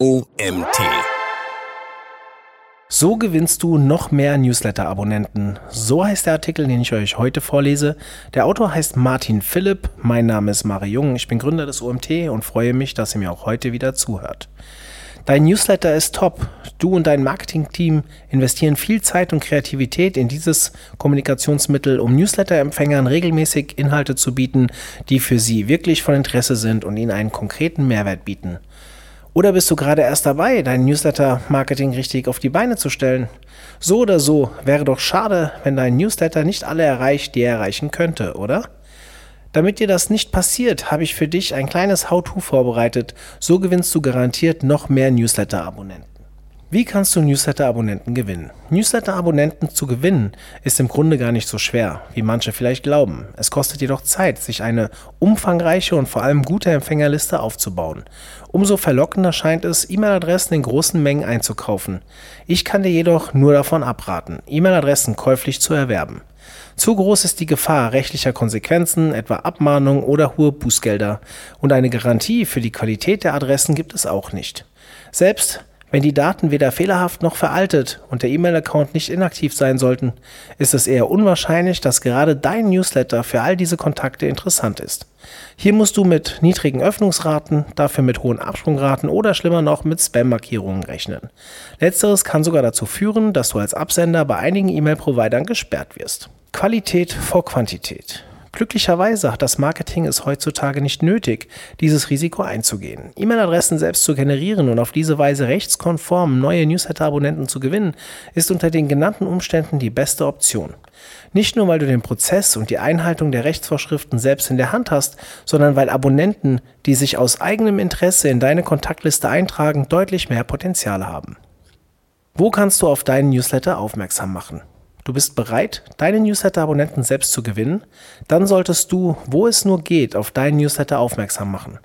OMT. So gewinnst du noch mehr Newsletter-Abonnenten. So heißt der Artikel, den ich euch heute vorlese. Der Autor heißt Martin Philipp. Mein Name ist Mari Jung. Ich bin Gründer des OMT und freue mich, dass ihr mir auch heute wieder zuhört. Dein Newsletter ist top. Du und dein Marketingteam investieren viel Zeit und Kreativität in dieses Kommunikationsmittel, um Newsletter-Empfängern regelmäßig Inhalte zu bieten, die für sie wirklich von Interesse sind und ihnen einen konkreten Mehrwert bieten. Oder bist du gerade erst dabei, dein Newsletter-Marketing richtig auf die Beine zu stellen? So oder so, wäre doch schade, wenn dein Newsletter nicht alle erreicht, die er erreichen könnte, oder? Damit dir das nicht passiert, habe ich für dich ein kleines How-To vorbereitet. So gewinnst du garantiert noch mehr Newsletter-Abonnenten. Wie kannst du Newsletter-Abonnenten gewinnen? Newsletter-Abonnenten zu gewinnen ist im Grunde gar nicht so schwer, wie manche vielleicht glauben. Es kostet jedoch Zeit, sich eine umfangreiche und vor allem gute Empfängerliste aufzubauen. Umso verlockender scheint es, E-Mail-Adressen in großen Mengen einzukaufen. Ich kann dir jedoch nur davon abraten, E-Mail-Adressen käuflich zu erwerben. Zu groß ist die Gefahr rechtlicher Konsequenzen, etwa Abmahnung oder hohe Bußgelder. Und eine Garantie für die Qualität der Adressen gibt es auch nicht. Selbst wenn die Daten weder fehlerhaft noch veraltet und der E-Mail-Account nicht inaktiv sein sollten, ist es eher unwahrscheinlich, dass gerade dein Newsletter für all diese Kontakte interessant ist. Hier musst du mit niedrigen Öffnungsraten, dafür mit hohen Absprungraten oder schlimmer noch mit Spam-Markierungen rechnen. Letzteres kann sogar dazu führen, dass du als Absender bei einigen E-Mail-Providern gesperrt wirst. Qualität vor Quantität. Glücklicherweise hat das Marketing es heutzutage nicht nötig, dieses Risiko einzugehen. E-Mail-Adressen selbst zu generieren und auf diese Weise rechtskonform neue Newsletter-Abonnenten zu gewinnen, ist unter den genannten Umständen die beste Option. Nicht nur, weil du den Prozess und die Einhaltung der Rechtsvorschriften selbst in der Hand hast, sondern weil Abonnenten, die sich aus eigenem Interesse in deine Kontaktliste eintragen, deutlich mehr Potenzial haben. Wo kannst du auf deinen Newsletter aufmerksam machen? Du bist bereit, deine Newsletter-Abonnenten selbst zu gewinnen? Dann solltest du, wo es nur geht, auf deinen Newsletter aufmerksam machen.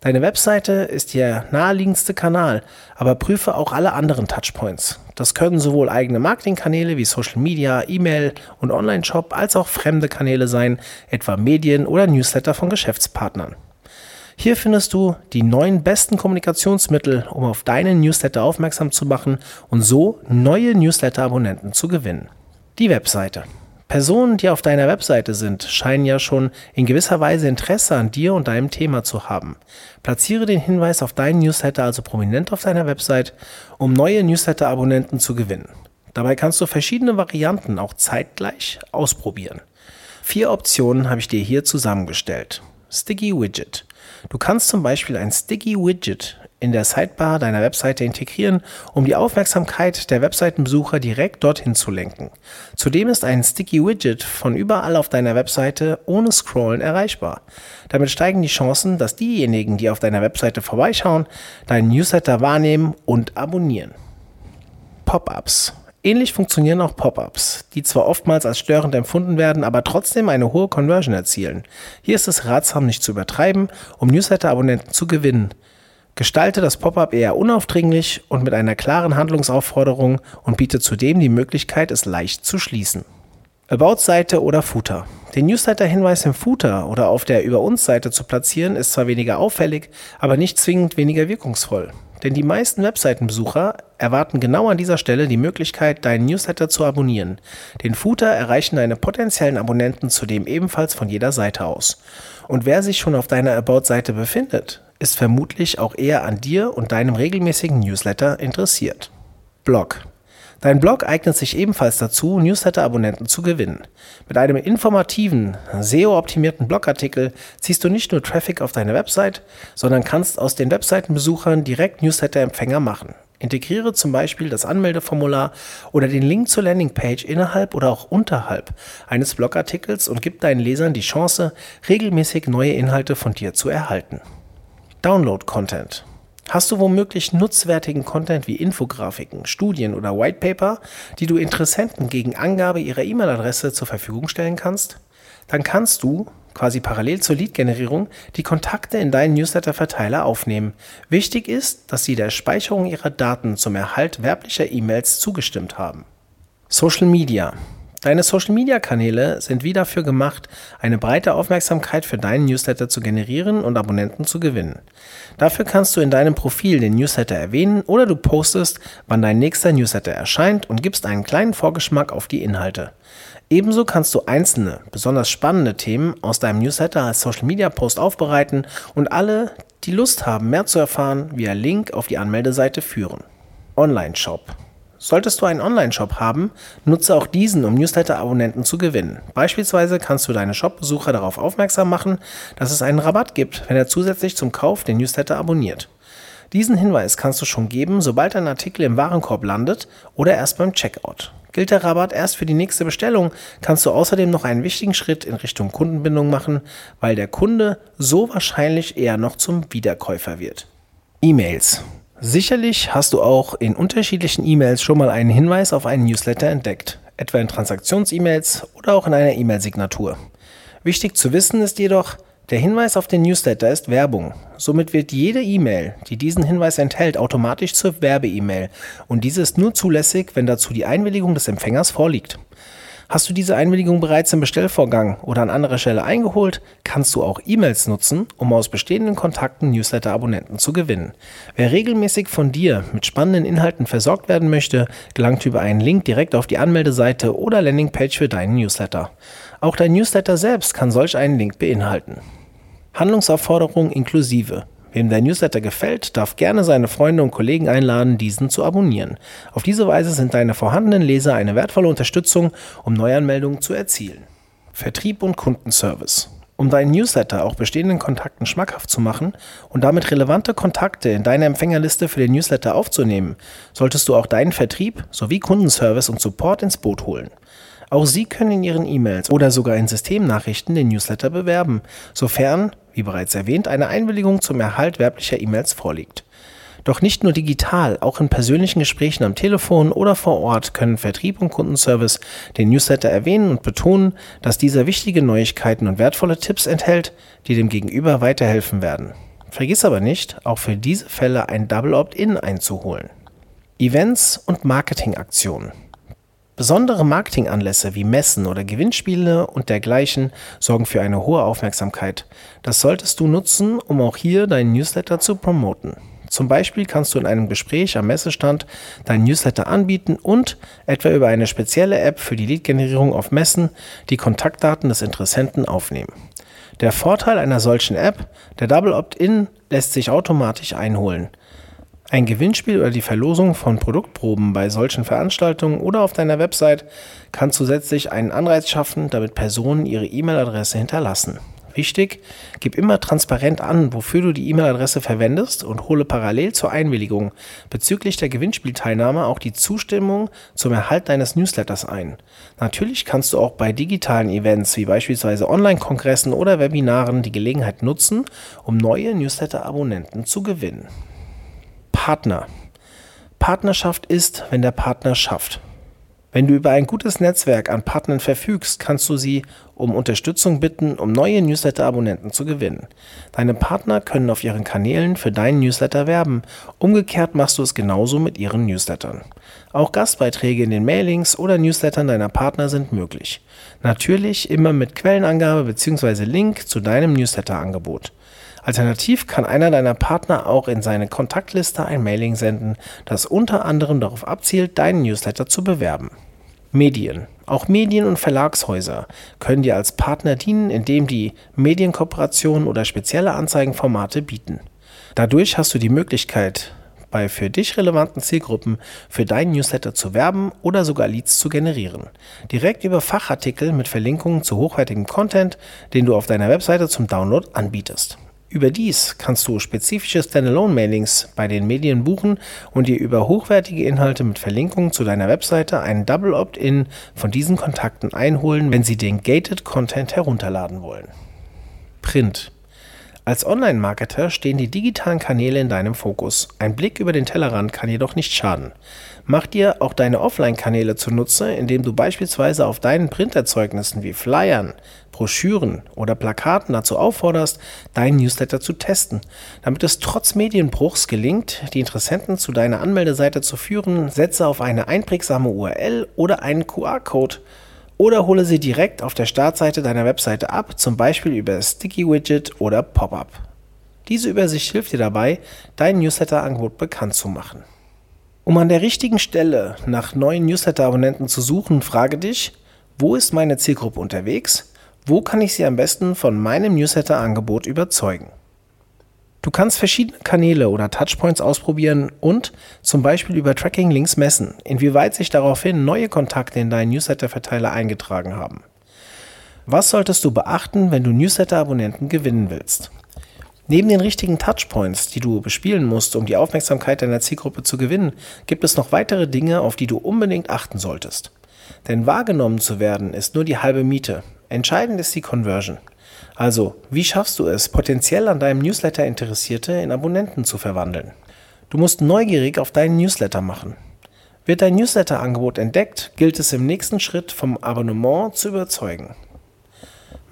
Deine Webseite ist der naheliegendste Kanal, aber prüfe auch alle anderen Touchpoints. Das können sowohl eigene Marketingkanäle wie Social Media, E-Mail und Online-Shop als auch fremde Kanäle sein, etwa Medien oder Newsletter von Geschäftspartnern. Hier findest du die neun besten Kommunikationsmittel, um auf deinen Newsletter aufmerksam zu machen und so neue Newsletter-Abonnenten zu gewinnen. Die Webseite. Personen, die auf deiner Webseite sind, scheinen ja schon in gewisser Weise Interesse an dir und deinem Thema zu haben. Platziere den Hinweis auf deinen Newsletter also prominent auf deiner Website, um neue Newsletter-Abonnenten zu gewinnen. Dabei kannst du verschiedene Varianten auch zeitgleich ausprobieren. Vier Optionen habe ich dir hier zusammengestellt. Sticky Widget. Du kannst zum Beispiel ein Sticky Widget in der Sidebar deiner Webseite integrieren, um die Aufmerksamkeit der Webseitenbesucher direkt dorthin zu lenken. Zudem ist ein Sticky Widget von überall auf deiner Webseite ohne Scrollen erreichbar. Damit steigen die Chancen, dass diejenigen, die auf deiner Webseite vorbeischauen, deinen Newsletter wahrnehmen und abonnieren. Pop-ups. Ähnlich funktionieren auch Pop-ups, die zwar oftmals als störend empfunden werden, aber trotzdem eine hohe Conversion erzielen. Hier ist es ratsam, nicht zu übertreiben, um Newsletter-Abonnenten zu gewinnen. Gestalte das Pop-up eher unaufdringlich und mit einer klaren Handlungsaufforderung und biete zudem die Möglichkeit, es leicht zu schließen. About-Seite oder Footer. Den Newsletter-Hinweis im Footer oder auf der Über uns-Seite zu platzieren, ist zwar weniger auffällig, aber nicht zwingend weniger wirkungsvoll. Denn die meisten Webseitenbesucher erwarten genau an dieser Stelle die Möglichkeit, deinen Newsletter zu abonnieren. Den Footer erreichen deine potenziellen Abonnenten zudem ebenfalls von jeder Seite aus. Und wer sich schon auf deiner About-Seite befindet, ist vermutlich auch eher an dir und deinem regelmäßigen Newsletter interessiert. Blog. Dein Blog eignet sich ebenfalls dazu, Newsletter-Abonnenten zu gewinnen. Mit einem informativen, SEO-optimierten Blogartikel ziehst du nicht nur Traffic auf deine Website, sondern kannst aus den Webseitenbesuchern direkt Newsletter-Empfänger machen. Integriere zum Beispiel das Anmeldeformular oder den Link zur Landingpage innerhalb oder auch unterhalb eines Blogartikels und gib deinen Lesern die Chance, regelmäßig neue Inhalte von dir zu erhalten. Download-Content. Hast du womöglich nutzwertigen Content wie Infografiken, Studien oder Whitepaper, die du Interessenten gegen Angabe ihrer E-Mail-Adresse zur Verfügung stellen kannst? Dann kannst du, quasi parallel zur Lead-Generierung, die Kontakte in deinen Newsletter-Verteiler aufnehmen. Wichtig ist, dass sie der Speicherung ihrer Daten zum Erhalt werblicher E-Mails zugestimmt haben. Social Media. Deine Social-Media-Kanäle sind wie dafür gemacht, eine breite Aufmerksamkeit für deinen Newsletter zu generieren und Abonnenten zu gewinnen. Dafür kannst du in deinem Profil den Newsletter erwähnen oder du postest, wann dein nächster Newsletter erscheint und gibst einen kleinen Vorgeschmack auf die Inhalte. Ebenso kannst du einzelne, besonders spannende Themen aus deinem Newsletter als Social-Media-Post aufbereiten und alle, die Lust haben, mehr zu erfahren, via Link auf die Anmeldeseite führen. Online-Shop Solltest du einen Online-Shop haben, nutze auch diesen, um Newsletter-Abonnenten zu gewinnen. Beispielsweise kannst du deine Shop-Besucher darauf aufmerksam machen, dass es einen Rabatt gibt, wenn er zusätzlich zum Kauf den Newsletter abonniert. Diesen Hinweis kannst du schon geben, sobald ein Artikel im Warenkorb landet oder erst beim Checkout. Gilt der Rabatt erst für die nächste Bestellung, kannst du außerdem noch einen wichtigen Schritt in Richtung Kundenbindung machen, weil der Kunde so wahrscheinlich eher noch zum Wiederkäufer wird. E-Mails. Sicherlich hast du auch in unterschiedlichen E-Mails schon mal einen Hinweis auf einen Newsletter entdeckt, etwa in Transaktions-E-Mails oder auch in einer E-Mail-Signatur. Wichtig zu wissen ist jedoch, der Hinweis auf den Newsletter ist Werbung. Somit wird jede E-Mail, die diesen Hinweis enthält, automatisch zur Werbe-E-Mail und diese ist nur zulässig, wenn dazu die Einwilligung des Empfängers vorliegt. Hast du diese Einwilligung bereits im Bestellvorgang oder an anderer Stelle eingeholt, kannst du auch E-Mails nutzen, um aus bestehenden Kontakten Newsletter-Abonnenten zu gewinnen. Wer regelmäßig von dir mit spannenden Inhalten versorgt werden möchte, gelangt über einen Link direkt auf die Anmeldeseite oder Landingpage für deinen Newsletter. Auch dein Newsletter selbst kann solch einen Link beinhalten. Handlungsaufforderung inklusive. Wem der Newsletter gefällt, darf gerne seine Freunde und Kollegen einladen, diesen zu abonnieren. Auf diese Weise sind deine vorhandenen Leser eine wertvolle Unterstützung, um Neuanmeldungen zu erzielen. Vertrieb und Kundenservice. Um deinen Newsletter auch bestehenden Kontakten schmackhaft zu machen und damit relevante Kontakte in deine Empfängerliste für den Newsletter aufzunehmen, solltest du auch deinen Vertrieb sowie Kundenservice und Support ins Boot holen. Auch Sie können in Ihren E-Mails oder sogar in Systemnachrichten den Newsletter bewerben, sofern wie bereits erwähnt, eine Einwilligung zum Erhalt werblicher E-Mails vorliegt. Doch nicht nur digital, auch in persönlichen Gesprächen am Telefon oder vor Ort können Vertrieb und Kundenservice den Newsletter erwähnen und betonen, dass dieser wichtige Neuigkeiten und wertvolle Tipps enthält, die dem Gegenüber weiterhelfen werden. Vergiss aber nicht, auch für diese Fälle ein Double Opt-in einzuholen. Events und Marketingaktionen. Besondere Marketinganlässe wie Messen oder Gewinnspiele und dergleichen sorgen für eine hohe Aufmerksamkeit. Das solltest du nutzen, um auch hier deinen Newsletter zu promoten. Zum Beispiel kannst du in einem Gespräch am Messestand deinen Newsletter anbieten und etwa über eine spezielle App für die Lead-Generierung auf Messen die Kontaktdaten des Interessenten aufnehmen. Der Vorteil einer solchen App, der Double Opt-in lässt sich automatisch einholen. Ein Gewinnspiel oder die Verlosung von Produktproben bei solchen Veranstaltungen oder auf deiner Website kann zusätzlich einen Anreiz schaffen, damit Personen ihre E-Mail-Adresse hinterlassen. Wichtig, gib immer transparent an, wofür du die E-Mail-Adresse verwendest und hole parallel zur Einwilligung bezüglich der Gewinnspielteilnahme auch die Zustimmung zum Erhalt deines Newsletters ein. Natürlich kannst du auch bei digitalen Events wie beispielsweise Online-Kongressen oder Webinaren die Gelegenheit nutzen, um neue Newsletter-Abonnenten zu gewinnen. Partner. Partnerschaft ist, wenn der Partner schafft. Wenn du über ein gutes Netzwerk an Partnern verfügst, kannst du sie um Unterstützung bitten, um neue Newsletter-Abonnenten zu gewinnen. Deine Partner können auf ihren Kanälen für deinen Newsletter werben. Umgekehrt machst du es genauso mit ihren Newslettern. Auch Gastbeiträge in den Mailings oder Newslettern deiner Partner sind möglich. Natürlich immer mit Quellenangabe bzw. Link zu deinem Newsletter-Angebot. Alternativ kann einer deiner Partner auch in seine Kontaktliste ein Mailing senden, das unter anderem darauf abzielt, deinen Newsletter zu bewerben. Medien. Auch Medien und Verlagshäuser können dir als Partner dienen, indem die Medienkooperationen oder spezielle Anzeigenformate bieten. Dadurch hast du die Möglichkeit, bei für dich relevanten Zielgruppen für deinen Newsletter zu werben oder sogar Leads zu generieren. Direkt über Fachartikel mit Verlinkungen zu hochwertigem Content, den du auf deiner Webseite zum Download anbietest. Überdies kannst du spezifische Standalone-Mailings bei den Medien buchen und dir über hochwertige Inhalte mit Verlinkungen zu deiner Webseite einen Double Opt-in von diesen Kontakten einholen, wenn sie den Gated Content herunterladen wollen. Print. Als Online-Marketer stehen die digitalen Kanäle in deinem Fokus. Ein Blick über den Tellerrand kann jedoch nicht schaden. Mach dir auch deine Offline-Kanäle zunutze, indem du beispielsweise auf deinen Printerzeugnissen wie Flyern, Broschüren oder Plakaten dazu aufforderst, deinen Newsletter zu testen. Damit es trotz Medienbruchs gelingt, die Interessenten zu deiner Anmeldeseite zu führen, setze auf eine einprägsame URL oder einen QR-Code oder hole sie direkt auf der Startseite deiner Webseite ab, zum Beispiel über Sticky Widget oder Pop-up. Diese Übersicht hilft dir dabei, dein Newsletter-Angebot bekannt zu machen. Um an der richtigen Stelle nach neuen Newsletter-Abonnenten zu suchen, frage dich, wo ist meine Zielgruppe unterwegs? Wo kann ich sie am besten von meinem Newsletter-Angebot überzeugen? Du kannst verschiedene Kanäle oder Touchpoints ausprobieren und zum Beispiel über Tracking-Links messen, inwieweit sich daraufhin neue Kontakte in deinen Newsletter-Verteiler eingetragen haben. Was solltest du beachten, wenn du Newsletter-Abonnenten gewinnen willst? Neben den richtigen Touchpoints, die du bespielen musst, um die Aufmerksamkeit deiner Zielgruppe zu gewinnen, gibt es noch weitere Dinge, auf die du unbedingt achten solltest. Denn wahrgenommen zu werden ist nur die halbe Miete. Entscheidend ist die Conversion. Also, wie schaffst du es, potenziell an deinem Newsletter Interessierte in Abonnenten zu verwandeln? Du musst neugierig auf deinen Newsletter machen. Wird dein Newsletter-Angebot entdeckt, gilt es im nächsten Schritt vom Abonnement zu überzeugen.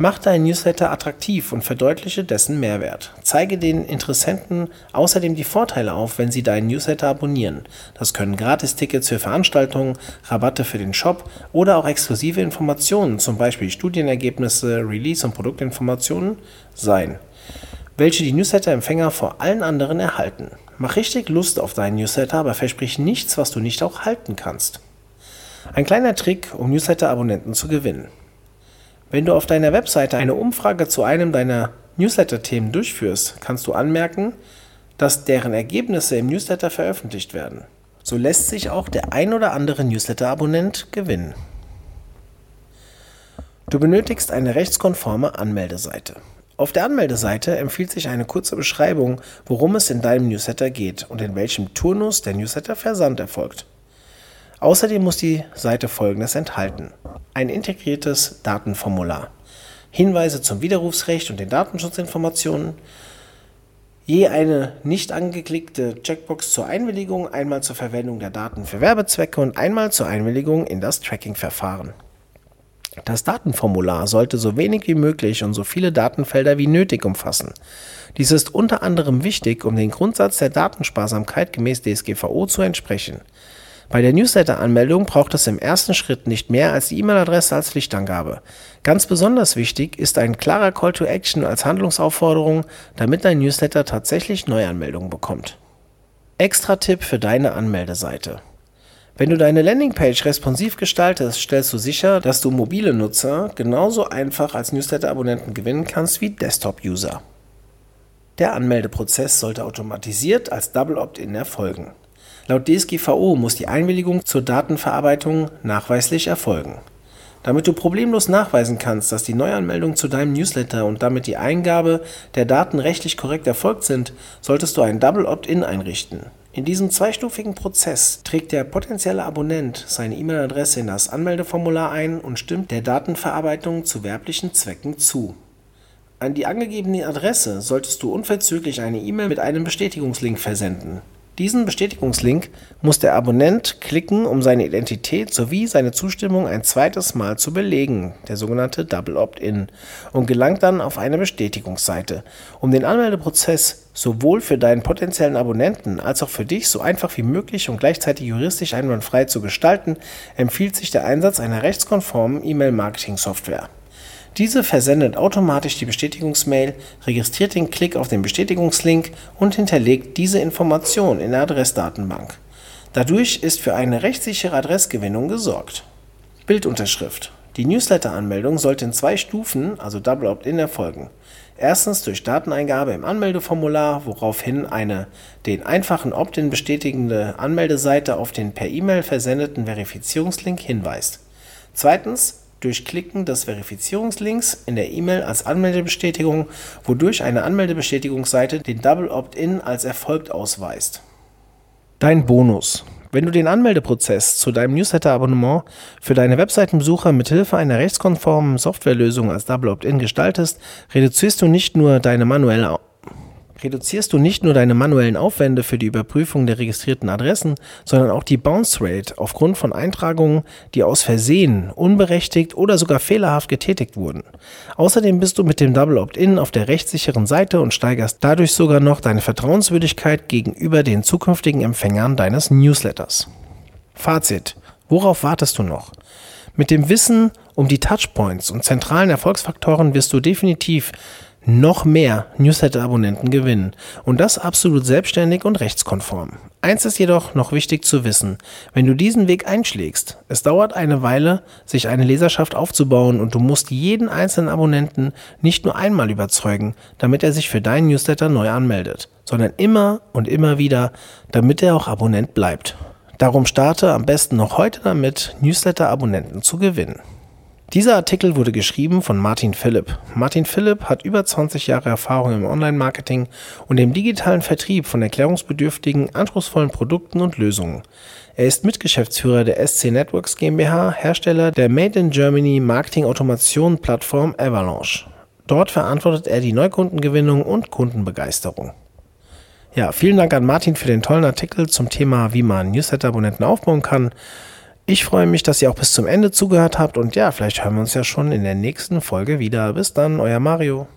Mach deinen Newsletter attraktiv und verdeutliche dessen Mehrwert. Zeige den Interessenten außerdem die Vorteile auf, wenn sie deinen Newsletter abonnieren. Das können Gratistickets für Veranstaltungen, Rabatte für den Shop oder auch exklusive Informationen, zum Beispiel Studienergebnisse, Release- und Produktinformationen, sein, welche die Newsletter-Empfänger vor allen anderen erhalten. Mach richtig Lust auf deinen Newsletter, aber versprich nichts, was du nicht auch halten kannst. Ein kleiner Trick, um Newsletter-Abonnenten zu gewinnen. Wenn du auf deiner Webseite eine Umfrage zu einem deiner Newsletter-Themen durchführst, kannst du anmerken, dass deren Ergebnisse im Newsletter veröffentlicht werden. So lässt sich auch der ein oder andere Newsletter-Abonnent gewinnen. Du benötigst eine rechtskonforme Anmeldeseite. Auf der Anmeldeseite empfiehlt sich eine kurze Beschreibung, worum es in deinem Newsletter geht und in welchem Turnus der Newsletter-Versand erfolgt. Außerdem muss die Seite Folgendes enthalten. Ein integriertes Datenformular. Hinweise zum Widerrufsrecht und den Datenschutzinformationen. Je eine nicht angeklickte Checkbox zur Einwilligung, einmal zur Verwendung der Daten für Werbezwecke und einmal zur Einwilligung in das Tracking-Verfahren. Das Datenformular sollte so wenig wie möglich und so viele Datenfelder wie nötig umfassen. Dies ist unter anderem wichtig, um den Grundsatz der Datensparsamkeit gemäß DSGVO zu entsprechen. Bei der Newsletter-Anmeldung braucht es im ersten Schritt nicht mehr als die E-Mail-Adresse als Pflichtangabe. Ganz besonders wichtig ist ein klarer Call to Action als Handlungsaufforderung, damit dein Newsletter tatsächlich Neuanmeldungen bekommt. Extra Tipp für deine Anmeldeseite. Wenn du deine Landingpage responsiv gestaltest, stellst du sicher, dass du mobile Nutzer genauso einfach als Newsletter-Abonnenten gewinnen kannst wie Desktop-User. Der Anmeldeprozess sollte automatisiert als Double Opt-in erfolgen. Laut DSGVO muss die Einwilligung zur Datenverarbeitung nachweislich erfolgen. Damit du problemlos nachweisen kannst, dass die Neuanmeldung zu deinem Newsletter und damit die Eingabe der Daten rechtlich korrekt erfolgt sind, solltest du ein Double Opt-in einrichten. In diesem zweistufigen Prozess trägt der potenzielle Abonnent seine E-Mail-Adresse in das Anmeldeformular ein und stimmt der Datenverarbeitung zu werblichen Zwecken zu. An die angegebene Adresse solltest du unverzüglich eine E-Mail mit einem Bestätigungslink versenden. Diesen Bestätigungslink muss der Abonnent klicken, um seine Identität sowie seine Zustimmung ein zweites Mal zu belegen, der sogenannte Double Opt-in, und gelangt dann auf eine Bestätigungsseite. Um den Anmeldeprozess sowohl für deinen potenziellen Abonnenten als auch für dich so einfach wie möglich und gleichzeitig juristisch einwandfrei zu gestalten, empfiehlt sich der Einsatz einer rechtskonformen E-Mail-Marketing-Software. Diese versendet automatisch die Bestätigungsmail, registriert den Klick auf den Bestätigungslink und hinterlegt diese Information in der Adressdatenbank. Dadurch ist für eine rechtssichere Adressgewinnung gesorgt. Bildunterschrift. Die Newsletter-Anmeldung sollte in zwei Stufen, also Double Opt-in, erfolgen. Erstens durch Dateneingabe im Anmeldeformular, woraufhin eine den einfachen Opt-in bestätigende Anmeldeseite auf den per E-Mail versendeten Verifizierungslink hinweist. Zweitens durch Klicken des Verifizierungslinks in der E-Mail als Anmeldebestätigung, wodurch eine Anmeldebestätigungsseite den Double Opt-in als erfolgt ausweist. Dein Bonus. Wenn du den Anmeldeprozess zu deinem Newsletter-Abonnement für deine Webseitenbesucher mit Hilfe einer rechtskonformen Softwarelösung als Double Opt-in gestaltest, reduzierst du nicht nur deine manuelle reduzierst du nicht nur deine manuellen Aufwände für die Überprüfung der registrierten Adressen, sondern auch die Bounce Rate aufgrund von Eintragungen, die aus Versehen, unberechtigt oder sogar fehlerhaft getätigt wurden. Außerdem bist du mit dem Double Opt-in auf der rechtssicheren Seite und steigerst dadurch sogar noch deine Vertrauenswürdigkeit gegenüber den zukünftigen Empfängern deines Newsletters. Fazit. Worauf wartest du noch? Mit dem Wissen Um die Touchpoints und zentralen Erfolgsfaktoren wirst du definitiv noch mehr Newsletter-Abonnenten gewinnen. Und das absolut selbstständig und rechtskonform. Eins ist jedoch noch wichtig zu wissen. Wenn du diesen Weg einschlägst, es dauert eine Weile, sich eine Leserschaft aufzubauen und du musst jeden einzelnen Abonnenten nicht nur einmal überzeugen, damit er sich für deinen Newsletter neu anmeldet, sondern immer und immer wieder, damit er auch Abonnent bleibt. Darum starte am besten noch heute damit, Newsletter-Abonnenten zu gewinnen. Dieser Artikel wurde geschrieben von Martin Philipp. Martin Philipp hat über 20 Jahre Erfahrung im Online-Marketing und im digitalen Vertrieb von erklärungsbedürftigen, anspruchsvollen Produkten und Lösungen. Er ist Mitgeschäftsführer der SC Networks GmbH, Hersteller der Made in Germany Marketing-Automation-Plattform Avalanche. Dort verantwortet er die Neukundengewinnung und Kundenbegeisterung. Ja, vielen Dank an Martin für den tollen Artikel zum Thema, wie man Newsletter-Abonnenten aufbauen kann. Ich freue mich, dass ihr auch bis zum Ende zugehört habt und ja, vielleicht hören wir uns ja schon in der nächsten Folge wieder. Bis dann, euer Mario.